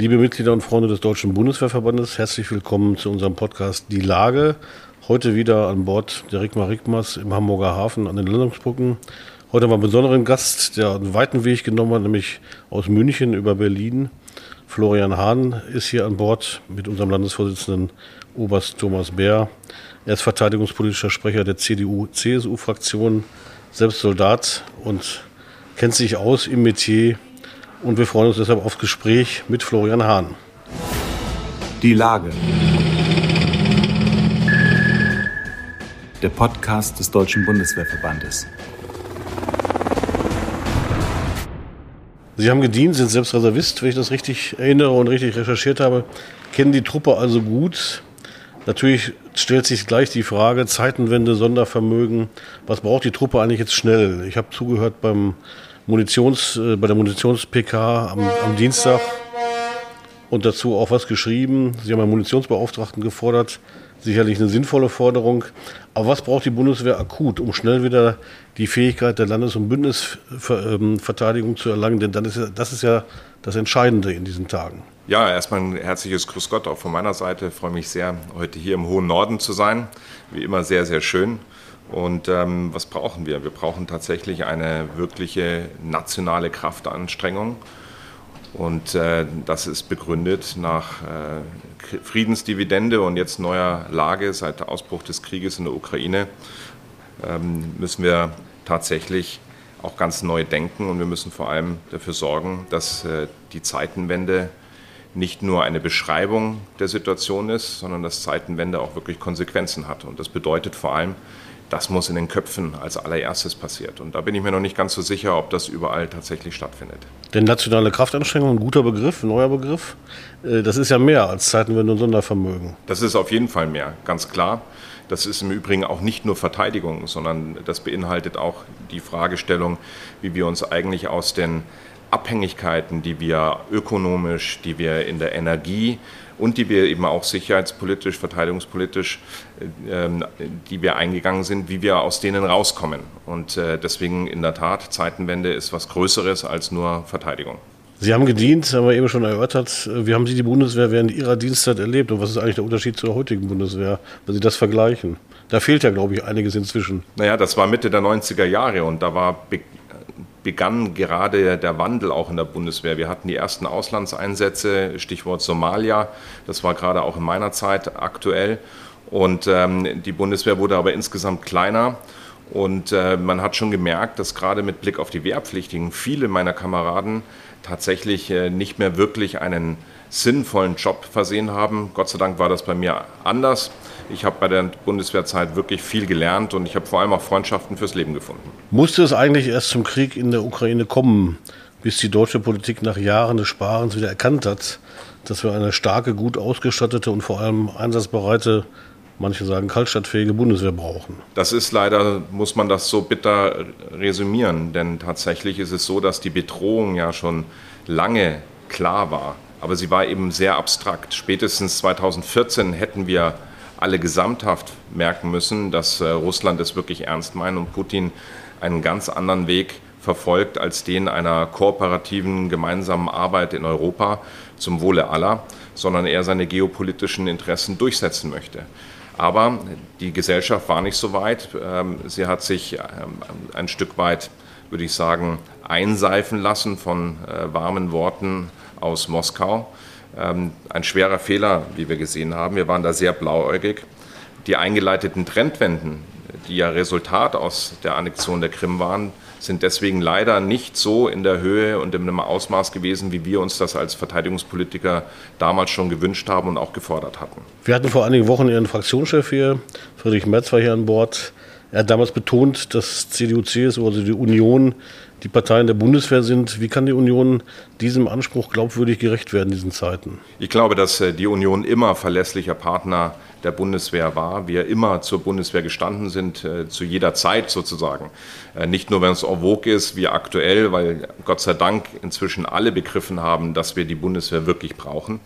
Liebe Mitglieder und Freunde des Deutschen Bundeswehrverbandes, herzlich willkommen zu unserem Podcast Die Lage. Heute wieder an Bord der Rigmar Rigmas im Hamburger Hafen an den Landungsbrücken. Heute haben wir einen besonderen Gast, der einen weiten Weg genommen hat, nämlich aus München über Berlin. Florian Hahn ist hier an Bord mit unserem Landesvorsitzenden Oberst Thomas Bär. Er ist verteidigungspolitischer Sprecher der CDU-CSU-Fraktion, selbst Soldat und kennt sich aus im Metier und wir freuen uns deshalb auf Gespräch mit Florian Hahn. Die Lage. Der Podcast des Deutschen Bundeswehrverbandes. Sie haben gedient, sind selbst Reservist, wenn ich das richtig erinnere und richtig recherchiert habe, kennen die Truppe also gut. Natürlich stellt sich gleich die Frage, Zeitenwende, Sondervermögen, was braucht die Truppe eigentlich jetzt schnell? Ich habe zugehört beim Munitions, äh, bei der Munitions-PK am, am Dienstag und dazu auch was geschrieben. Sie haben einen Munitionsbeauftragten gefordert, sicherlich eine sinnvolle Forderung. Aber was braucht die Bundeswehr akut, um schnell wieder die Fähigkeit der Landes- und Bündnisverteidigung zu erlangen? Denn dann ist ja, das ist ja das Entscheidende in diesen Tagen. Ja, erstmal ein herzliches Grüß Gott auch von meiner Seite. Ich freue mich sehr, heute hier im hohen Norden zu sein. Wie immer sehr, sehr schön. Und ähm, was brauchen wir? Wir brauchen tatsächlich eine wirkliche nationale Kraftanstrengung. Und äh, das ist begründet nach äh, Friedensdividende und jetzt neuer Lage seit Ausbruch des Krieges in der Ukraine ähm, müssen wir tatsächlich auch ganz neu denken und wir müssen vor allem dafür sorgen, dass äh, die Zeitenwende nicht nur eine Beschreibung der Situation ist, sondern dass Zeitenwende auch wirklich Konsequenzen hat. Und das bedeutet vor allem, das muss in den Köpfen als allererstes passiert. Und da bin ich mir noch nicht ganz so sicher, ob das überall tatsächlich stattfindet. Denn nationale Kraftanstrengung, ein guter Begriff, ein neuer Begriff, äh, das ist ja mehr als Zeitenwende und Sondervermögen. Das ist auf jeden Fall mehr, ganz klar. Das ist im Übrigen auch nicht nur Verteidigung, sondern das beinhaltet auch die Fragestellung, wie wir uns eigentlich aus den Abhängigkeiten, die wir ökonomisch, die wir in der Energie und die wir eben auch sicherheitspolitisch, verteidigungspolitisch, äh, die wir eingegangen sind, wie wir aus denen rauskommen. Und äh, deswegen in der Tat, Zeitenwende ist was Größeres als nur Verteidigung. Sie haben gedient, haben wir eben schon erörtert. Wie haben Sie die Bundeswehr während Ihrer Dienstzeit erlebt und was ist eigentlich der Unterschied zur heutigen Bundeswehr, wenn Sie das vergleichen? Da fehlt ja, glaube ich, einiges inzwischen. Naja, das war Mitte der 90er Jahre und da war begann gerade der Wandel auch in der Bundeswehr. Wir hatten die ersten Auslandseinsätze, Stichwort Somalia, das war gerade auch in meiner Zeit aktuell. Und ähm, die Bundeswehr wurde aber insgesamt kleiner. Und äh, man hat schon gemerkt, dass gerade mit Blick auf die Wehrpflichtigen viele meiner Kameraden tatsächlich äh, nicht mehr wirklich einen sinnvollen Job versehen haben. Gott sei Dank war das bei mir anders. Ich habe bei der Bundeswehrzeit wirklich viel gelernt und ich habe vor allem auch Freundschaften fürs Leben gefunden. Musste es eigentlich erst zum Krieg in der Ukraine kommen, bis die deutsche Politik nach Jahren des Sparens wieder erkannt hat, dass wir eine starke, gut ausgestattete und vor allem einsatzbereite manche sagen kaltstadtfähige Bundeswehr brauchen. Das ist leider, muss man das so bitter resümieren, denn tatsächlich ist es so, dass die Bedrohung ja schon lange klar war, aber sie war eben sehr abstrakt. Spätestens 2014 hätten wir alle gesamthaft merken müssen, dass äh, Russland es wirklich ernst meint und Putin einen ganz anderen Weg verfolgt als den einer kooperativen gemeinsamen Arbeit in Europa zum Wohle aller, sondern er seine geopolitischen Interessen durchsetzen möchte. Aber die Gesellschaft war nicht so weit. Ähm, sie hat sich ähm, ein Stück weit, würde ich sagen, einseifen lassen von äh, warmen Worten aus Moskau. Ähm, ein schwerer Fehler, wie wir gesehen haben. Wir waren da sehr blauäugig. Die eingeleiteten Trendwenden, die ja Resultat aus der Annexion der Krim waren, sind deswegen leider nicht so in der Höhe und einem Ausmaß gewesen, wie wir uns das als Verteidigungspolitiker damals schon gewünscht haben und auch gefordert hatten. Wir hatten vor einigen Wochen Ihren Fraktionschef hier, Friedrich Merz war hier an Bord. Er hat damals betont, dass CDU, CSU, also die Union, die Parteien der Bundeswehr sind. Wie kann die Union diesem Anspruch glaubwürdig gerecht werden in diesen Zeiten? Ich glaube, dass äh, die Union immer verlässlicher Partner der Bundeswehr war. Wir immer zur Bundeswehr gestanden sind, äh, zu jeder Zeit sozusagen. Äh, nicht nur, wenn es en vogue ist, wie aktuell, weil Gott sei Dank inzwischen alle begriffen haben, dass wir die Bundeswehr wirklich brauchen.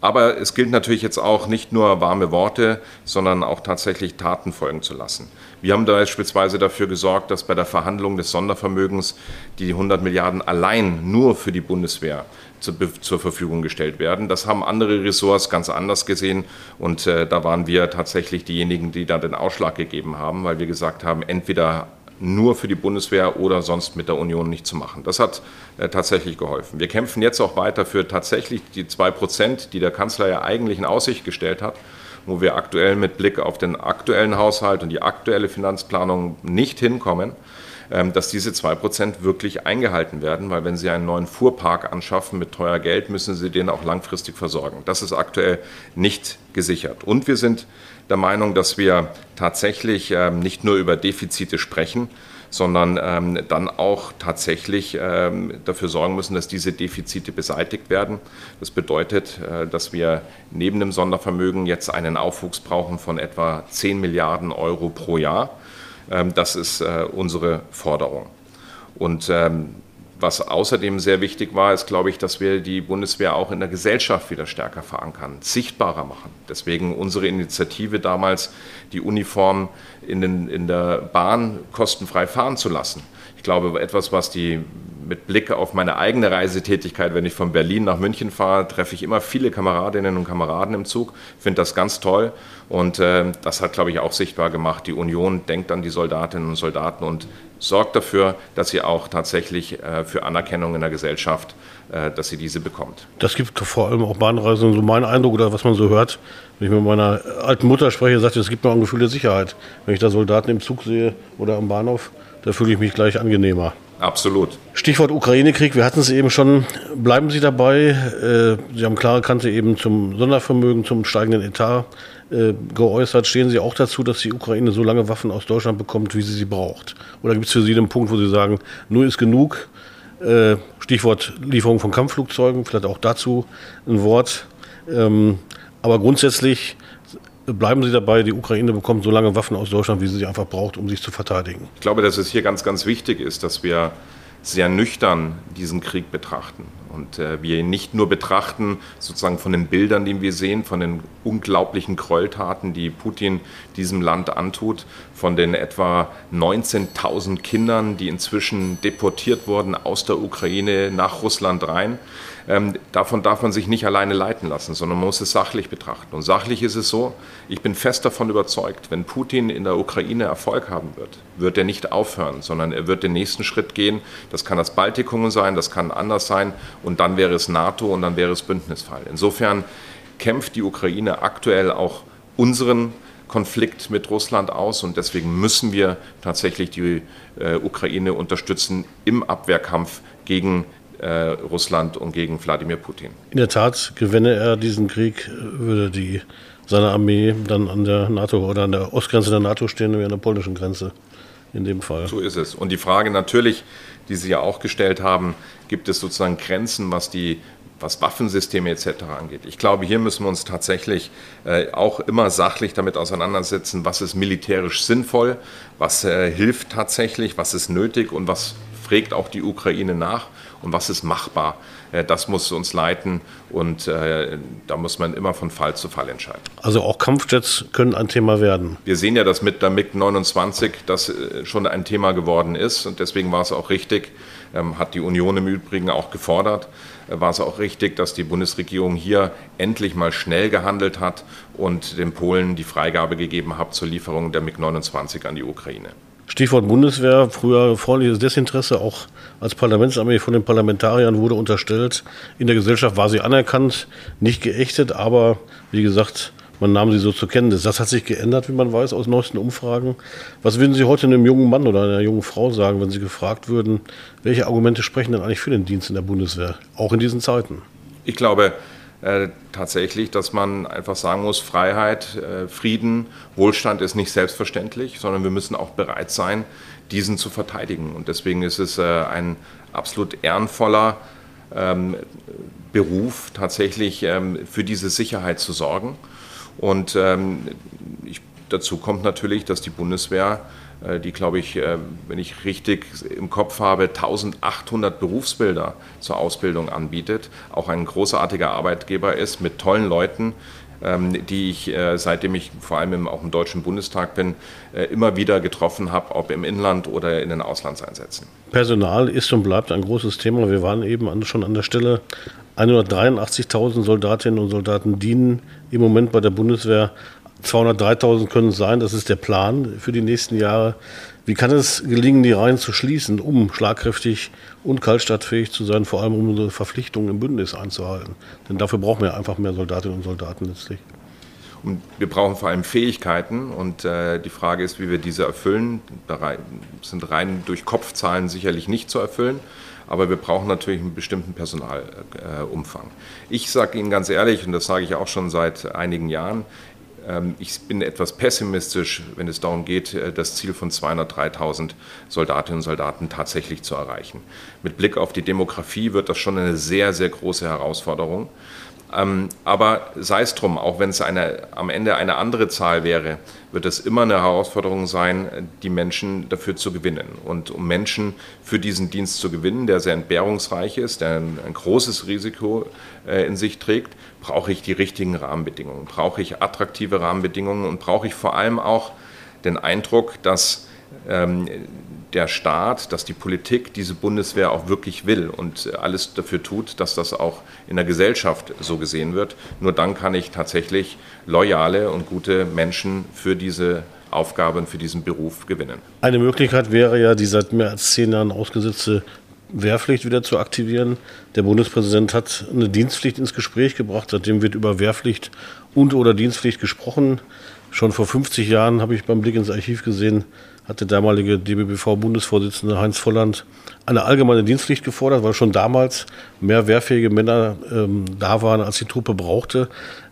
Aber es gilt natürlich jetzt auch nicht nur warme Worte, sondern auch tatsächlich Taten folgen zu lassen. Wir haben beispielsweise dafür gesorgt, dass bei der Verhandlung des Sondervermögens die 100 Milliarden allein nur für die Bundeswehr zu, zur Verfügung gestellt werden. Das haben andere Ressorts ganz anders gesehen und äh, da waren wir tatsächlich diejenigen, die da den Ausschlag gegeben haben, weil wir gesagt haben, entweder nur für die Bundeswehr oder sonst mit der Union nicht zu machen. Das hat äh, tatsächlich geholfen. Wir kämpfen jetzt auch weiter für tatsächlich die zwei Prozent, die der Kanzler ja eigentlich in Aussicht gestellt hat, wo wir aktuell mit Blick auf den aktuellen Haushalt und die aktuelle Finanzplanung nicht hinkommen, ähm, dass diese zwei Prozent wirklich eingehalten werden, weil wenn Sie einen neuen Fuhrpark anschaffen mit teuer Geld, müssen Sie den auch langfristig versorgen. Das ist aktuell nicht gesichert. Und wir sind der Meinung, dass wir tatsächlich ähm, nicht nur über Defizite sprechen, sondern ähm, dann auch tatsächlich ähm, dafür sorgen müssen, dass diese Defizite beseitigt werden. Das bedeutet, äh, dass wir neben dem Sondervermögen jetzt einen Aufwuchs brauchen von etwa 10 Milliarden Euro pro Jahr. Ähm, das ist äh, unsere Forderung. Und ähm, was außerdem sehr wichtig war, ist, glaube ich, dass wir die Bundeswehr auch in der Gesellschaft wieder stärker verankern, sichtbarer machen. Deswegen unsere Initiative damals, die Uniform in, den, in der Bahn kostenfrei fahren zu lassen. Ich glaube, etwas, was die mit Blick auf meine eigene Reisetätigkeit, wenn ich von Berlin nach München fahre, treffe ich immer viele Kameradinnen und Kameraden im Zug, finde das ganz toll. Und äh, das hat, glaube ich, auch sichtbar gemacht. Die Union denkt an die Soldatinnen und Soldaten und sorgt dafür, dass sie auch tatsächlich äh, für Anerkennung in der Gesellschaft, äh, dass sie diese bekommt. Das gibt vor allem auch Bahnreisen, so mein Eindruck oder was man so hört, wenn ich mit meiner alten Mutter spreche, sagt, es gibt mir auch ein Gefühl der Sicherheit. Wenn ich da Soldaten im Zug sehe oder am Bahnhof, da fühle ich mich gleich angenehmer. Absolut. Stichwort Ukraine-Krieg, wir hatten es eben schon. Bleiben Sie dabei. Äh, sie haben klare Kante eben zum Sondervermögen, zum steigenden Etat äh, geäußert. Stehen Sie auch dazu, dass die Ukraine so lange Waffen aus Deutschland bekommt, wie sie sie braucht? Oder gibt es für Sie den Punkt, wo Sie sagen, nur ist genug? Äh, Stichwort Lieferung von Kampfflugzeugen, vielleicht auch dazu ein Wort. Ähm, aber grundsätzlich bleiben Sie dabei, die Ukraine bekommt so lange Waffen aus Deutschland, wie sie sie einfach braucht, um sich zu verteidigen. Ich glaube, dass es hier ganz, ganz wichtig ist, dass wir sehr nüchtern diesen Krieg betrachten. Und äh, wir ihn nicht nur betrachten, sozusagen von den Bildern, die wir sehen, von den unglaublichen Gräueltaten, die Putin diesem Land antut, von den etwa 19.000 Kindern, die inzwischen deportiert wurden aus der Ukraine nach Russland rein. Ähm, davon darf man sich nicht alleine leiten lassen, sondern man muss es sachlich betrachten. Und sachlich ist es so, ich bin fest davon überzeugt, wenn Putin in der Ukraine Erfolg haben wird, wird er nicht aufhören, sondern er wird den nächsten Schritt gehen. Das kann das Baltikum sein, das kann anders sein und dann wäre es NATO und dann wäre es Bündnisfall. Insofern kämpft die Ukraine aktuell auch unseren Konflikt mit Russland aus und deswegen müssen wir tatsächlich die äh, Ukraine unterstützen im Abwehrkampf gegen Russland und gegen Wladimir Putin. In der Tat, gewinne er diesen Krieg, würde die, seine Armee dann an der NATO oder an der Ostgrenze der NATO stehen, wie an der polnischen Grenze in dem Fall. So ist es. Und die Frage natürlich, die Sie ja auch gestellt haben, gibt es sozusagen Grenzen, was die was Waffensysteme etc. angeht. Ich glaube, hier müssen wir uns tatsächlich äh, auch immer sachlich damit auseinandersetzen, was ist militärisch sinnvoll, was äh, hilft tatsächlich, was ist nötig und was fragt auch die Ukraine nach und was ist machbar. Äh, das muss uns leiten und äh, da muss man immer von Fall zu Fall entscheiden. Also auch Kampfjets können ein Thema werden. Wir sehen ja, dass mit der MiG-29 das äh, schon ein Thema geworden ist und deswegen war es auch richtig, ähm, hat die Union im Übrigen auch gefordert, war es auch richtig, dass die Bundesregierung hier endlich mal schnell gehandelt hat und den Polen die Freigabe gegeben hat zur Lieferung der MiG-29 an die Ukraine. Stichwort Bundeswehr, früher freundliches Desinteresse, auch als Parlamentsarmee von den Parlamentariern wurde unterstellt. In der Gesellschaft war sie anerkannt, nicht geächtet, aber wie gesagt, man nahm sie so zur Kenntnis. Das hat sich geändert, wie man weiß, aus neuesten Umfragen. Was würden Sie heute einem jungen Mann oder einer jungen Frau sagen, wenn Sie gefragt würden, welche Argumente sprechen denn eigentlich für den Dienst in der Bundeswehr, auch in diesen Zeiten? Ich glaube, äh, tatsächlich, dass man einfach sagen muss, Freiheit, äh, Frieden, Wohlstand ist nicht selbstverständlich, sondern wir müssen auch bereit sein, diesen zu verteidigen. Und deswegen ist es äh, ein absolut ehrenvoller ähm, Beruf, tatsächlich ähm, für diese Sicherheit zu sorgen. Und ähm, dazu kommt natürlich, dass die Bundeswehr die, glaube ich, äh, wenn ich richtig im Kopf habe, 1800 Berufsbilder zur Ausbildung anbietet, auch ein großartiger Arbeitgeber ist mit tollen Leuten, ähm, die ich, äh, seitdem ich vor allem auch im Deutschen Bundestag bin, immer wieder getroffen habe, ob im Inland oder in den Auslandseinsätzen. Personal ist und bleibt ein großes Thema. Wir waren eben schon an der Stelle 183.000 Soldatinnen und Soldaten dienen im Moment bei der Bundeswehr. 203.000 können es sein, das ist der Plan für die nächsten Jahre. Wie kann es gelingen, die Reihen zu schließen, um schlagkräftig und kaltstadtfähig zu sein, vor allem um unsere Verpflichtungen im Bündnis einzuhalten? Denn dafür brauchen wir einfach mehr Soldatinnen und Soldaten letztlich. Und wir brauchen vor allem Fähigkeiten und äh, die Frage ist, wie wir diese erfüllen. Da sind rein durch Kopfzahlen sicherlich nicht zu erfüllen, aber wir brauchen natürlich einen bestimmten Personalumfang. Äh, ich sage Ihnen ganz ehrlich, und das sage ich auch schon seit einigen Jahren, ich bin etwas pessimistisch, wenn es darum geht, äh, das Ziel von 203.000 Soldatinnen und Soldaten tatsächlich zu erreichen. Mit Blick auf die Demografie wird das schon eine sehr, sehr große Herausforderung. Ähm, aber sei es drum, auch wenn es eine, am Ende eine andere Zahl wäre, wird es immer eine Herausforderung sein, die Menschen dafür zu gewinnen. Und um Menschen für diesen Dienst zu gewinnen, der sehr entbehrungsreich ist, der ein, ein großes Risiko äh, in sich trägt, brauche ich die richtigen Rahmenbedingungen, brauche ich attraktive Rahmenbedingungen und brauche ich vor allem auch den Eindruck, dass ähm, der Staat, dass die Politik diese Bundeswehr auch wirklich will und alles dafür tut, dass das auch in der Gesellschaft so gesehen wird. Nur dann kann ich tatsächlich loyale und gute Menschen für diese Aufgaben, für diesen Beruf gewinnen. Eine Möglichkeit wäre ja, die seit mehr als zehn Jahren ausgesetzte Wehrpflicht wieder zu aktivieren. Der Bundespräsident hat eine Dienstpflicht ins Gespräch gebracht. Seitdem wird über Wehrpflicht und oder Dienstpflicht gesprochen. Schon vor 50 Jahren habe ich beim Blick ins Archiv gesehen, hat der damalige DBBV-Bundesvorsitzende Heinz Volland eine allgemeine Dienstpflicht gefordert, weil schon damals mehr wehrfähige Männer ähm, da waren, als die Truppe brauchte.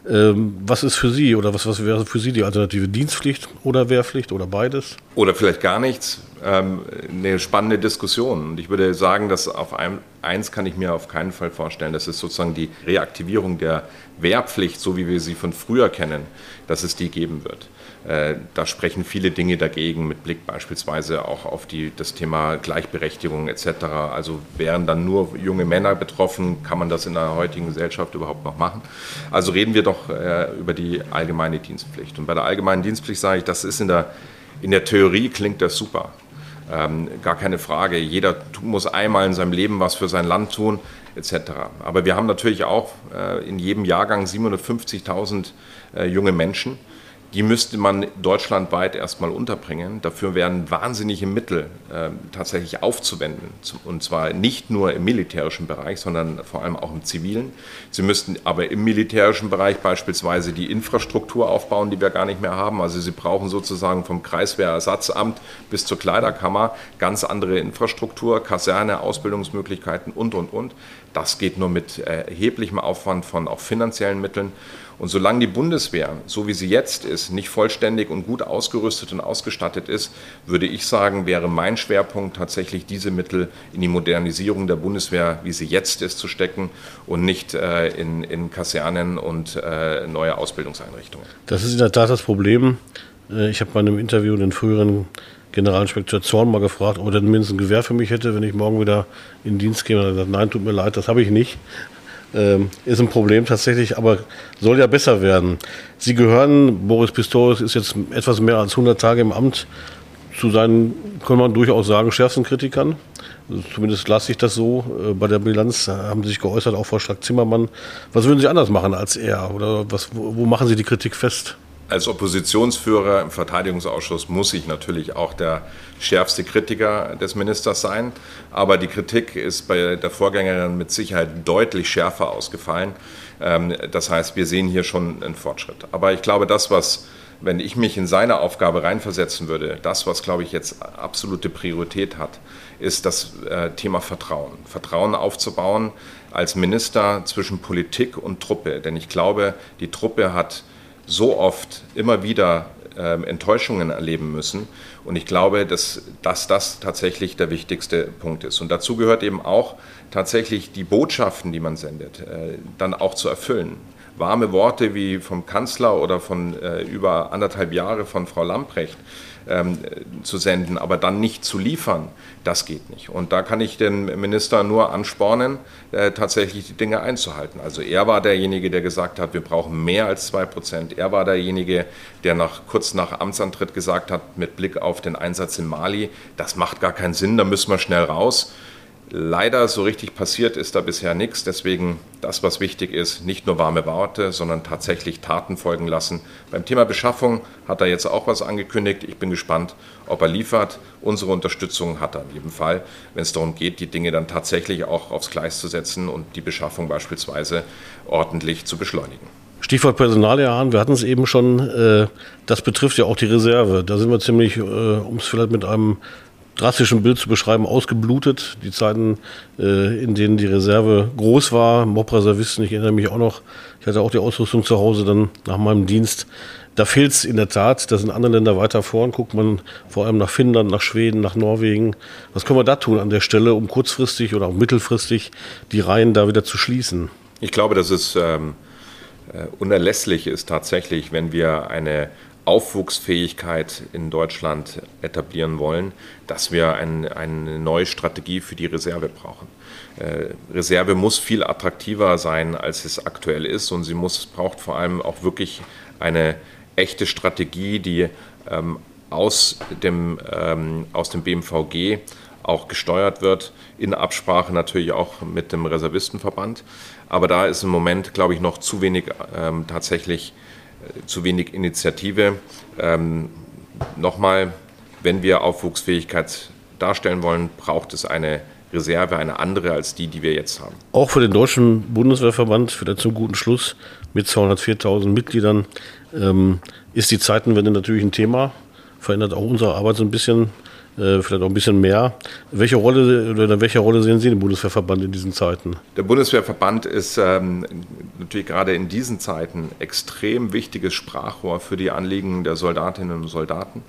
Ähm, was ist für Sie oder was, was wäre für Sie die Alternative? Dienstpflicht oder Wehrpflicht oder beides? Oder vielleicht gar nichts. Ähm, eine spannende Diskussion. Und ich würde sagen, dass auf einem, eins kann ich mir auf keinen Fall vorstellen, das ist sozusagen die Reaktivierung der Wehrpflicht, so wie wir sie von früher kennen, dass es die geben wird. Äh, da sprechen viele Dinge dagegen, mit Blick beispielsweise auch auf die, das Thema Gleichberechtigung etc. Also wären dann nur junge Männer betroffen, kann man das in der heutigen Gesellschaft überhaupt noch machen? Also reden wir doch äh, über die allgemeine Dienstpflicht. Und bei der allgemeinen Dienstpflicht sage ich, das ist in der, in der Theorie klingt das super. Ähm, gar keine Frage. Jeder muss einmal in seinem Leben was für sein Land tun, etc. Aber wir haben natürlich auch äh, in jedem Jahrgang 750.000 äh, junge Menschen die müsste man deutschlandweit erstmal unterbringen. Dafür wären wahnsinnige Mittel äh, tatsächlich aufzuwenden. Und zwar nicht nur im militärischen Bereich, sondern vor allem auch im zivilen. Sie müssten aber im militärischen Bereich beispielsweise die Infrastruktur aufbauen, die wir gar nicht mehr haben. Also Sie brauchen sozusagen vom Kreiswehrersatzamt bis zur Kleiderkammer ganz andere Infrastruktur, Kaserne, Ausbildungsmöglichkeiten und, und, und. Das geht nur mit erheblichem Aufwand von auch finanziellen Mitteln. Und solange die Bundeswehr, so wie sie jetzt ist, nicht vollständig und gut ausgerüstet und ausgestattet ist, würde ich sagen, wäre mein Schwerpunkt tatsächlich diese Mittel in die Modernisierung der Bundeswehr, wie sie jetzt ist, zu stecken und nicht äh, in, in Kasernen und äh, neue Ausbildungseinrichtungen. Das ist in der Tat das Problem. Äh, ich habe bei einem Interview den früheren Generalinspekteur Zorn mal gefragt, ob er denn mindestens ein Gewehr für mich hätte, wenn ich morgen wieder in Dienst käme. Er hat gesagt, nein, tut mir leid, das habe ich nicht. Ähm, ist ein Problem tatsächlich, aber soll ja besser werden. Sie gehören, Boris Pistorius ist jetzt etwas mehr als 100 Tage im Amt, zu seinen, kann man durchaus sagen, schärfsten Kritikern. Also zumindest lasse ich das so. Äh, bei der Bilanz haben Sie sich geäußert, auch Frau Strack-Zimmermann. Was würden Sie anders machen als er? Oder was, wo machen Sie die Kritik fest? Als Oppositionsführer im Verteidigungsausschuss muss ich natürlich auch der schärfste Kritiker des Ministers sein. Aber die Kritik ist bei der Vorgängerin mit Sicherheit deutlich schärfer ausgefallen. Ähm, das heißt, wir sehen hier schon einen Fortschritt. Aber ich glaube, das, was, wenn ich mich in seine Aufgabe reinversetzen würde, das, was, glaube ich, jetzt absolute Priorität hat, ist das äh, Thema Vertrauen. Vertrauen aufzubauen als Minister zwischen Politik und Truppe. Denn ich glaube, die Truppe hat so oft immer wieder ähm, Enttäuschungen erleben müssen. Und ich glaube, dass, dass das tatsächlich der wichtigste Punkt ist. Und dazu gehört eben auch tatsächlich die Botschaften, die man sendet, äh, dann auch zu erfüllen. Warme Worte wie vom Kanzler oder von äh, über anderthalb Jahre von Frau Lamprecht ähm, zu senden, aber dann nicht zu liefern, das geht nicht. Und da kann ich den Minister nur anspornen, äh, tatsächlich die Dinge einzuhalten. Also er war derjenige, der gesagt hat, wir brauchen mehr als zwei Prozent. Er war derjenige, der nach, kurz nach Amtsantritt gesagt hat, mit Blick auf den Einsatz in Mali, das macht gar keinen Sinn, da müssen wir schnell raus. Leider so richtig passiert ist da bisher nichts. Deswegen das, was wichtig ist, nicht nur warme Worte, sondern tatsächlich Taten folgen lassen. Beim Thema Beschaffung hat er jetzt auch was angekündigt. Ich bin gespannt, ob er liefert. Unsere Unterstützung hat er in jedem Fall, wenn es darum geht, die Dinge dann tatsächlich auch aufs Gleis zu setzen und die Beschaffung beispielsweise ordentlich zu beschleunigen. Stichwort Personaljahren, wir hatten es eben schon, äh, das betrifft ja auch die Reserve. Da sind wir ziemlich, äh, um es vielleicht mit einem drastischen Bild zu beschreiben, ausgeblutet. Die Zeiten, äh, in denen die Reserve groß war, Mob-Reservisten, ich erinnere mich auch noch, ich hatte auch die Ausrüstung zu Hause dann nach meinem Dienst. Da fehlt es in der Tat, da sind andere Länder weiter vorn. Guckt man vor allem nach Finnland, nach Schweden, nach Norwegen. Was können wir da tun an der Stelle, um kurzfristig oder auch mittelfristig die Reihen da wieder zu schließen? Ich glaube, dass es ähm, äh, unerlässlich ist tatsächlich, wenn wir eine Aufwuchsfähigkeit in Deutschland etablieren wollen, dass wir ein, eine neue Strategie für die Reserve brauchen. Äh, Reserve muss viel attraktiver sein, als es aktuell ist und sie muss, braucht vor allem auch wirklich eine echte Strategie, die ähm, aus, dem, ähm, aus dem BMVG auch gesteuert wird, in Absprache natürlich auch mit dem Reservistenverband. Aber da ist im Moment, glaube ich, noch zu wenig ähm, tatsächlich zu wenig Initiative. Ähm, Nochmal, wenn wir Aufwuchsfähigkeit darstellen wollen, braucht es eine Reserve, eine andere als die, die wir jetzt haben. Auch für den Deutschen Bundeswehrverband, vielleicht zum guten Schluss, mit 204.000 Mitgliedern, ähm, ist die Zeitenwende natürlich ein Thema. Verändert auch unsere Arbeit so ein bisschen. Äh, vielleicht auch ein bisschen mehr. Welche Rolle oder in welcher Rolle sehen Sie den Bundeswehrverband in diesen Zeiten? Der Bundeswehrverband ist ähm, natürlich gerade in diesen Zeiten extrem wichtiges Sprachrohr für die Anliegen der Soldatinnen und Soldaten.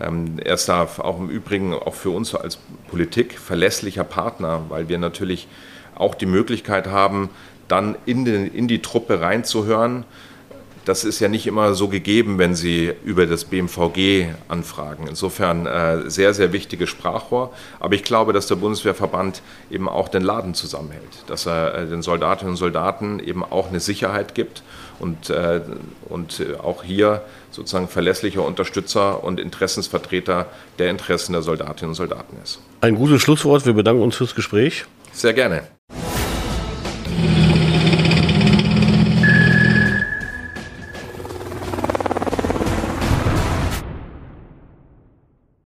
Ähm, er ist da auch im Übrigen auch für uns als Politik verlässlicher Partner, weil wir natürlich auch die Möglichkeit haben, dann in, den, in die Truppe reinzuhören, das ist ja nicht immer so gegeben, wenn Sie über das BMVG anfragen. Insofern äh, sehr, sehr wichtiges Sprachrohr. Aber ich glaube, dass der Bundeswehrverband eben auch den Laden zusammenhält, dass er äh, den Soldatinnen und Soldaten eben auch eine Sicherheit gibt und, äh, und auch hier sozusagen verlässlicher Unterstützer und Interessensvertreter der Interessen der Soldatinnen und Soldaten ist. Ein gutes Schlusswort. Wir bedanken uns fürs Gespräch. Sehr gerne.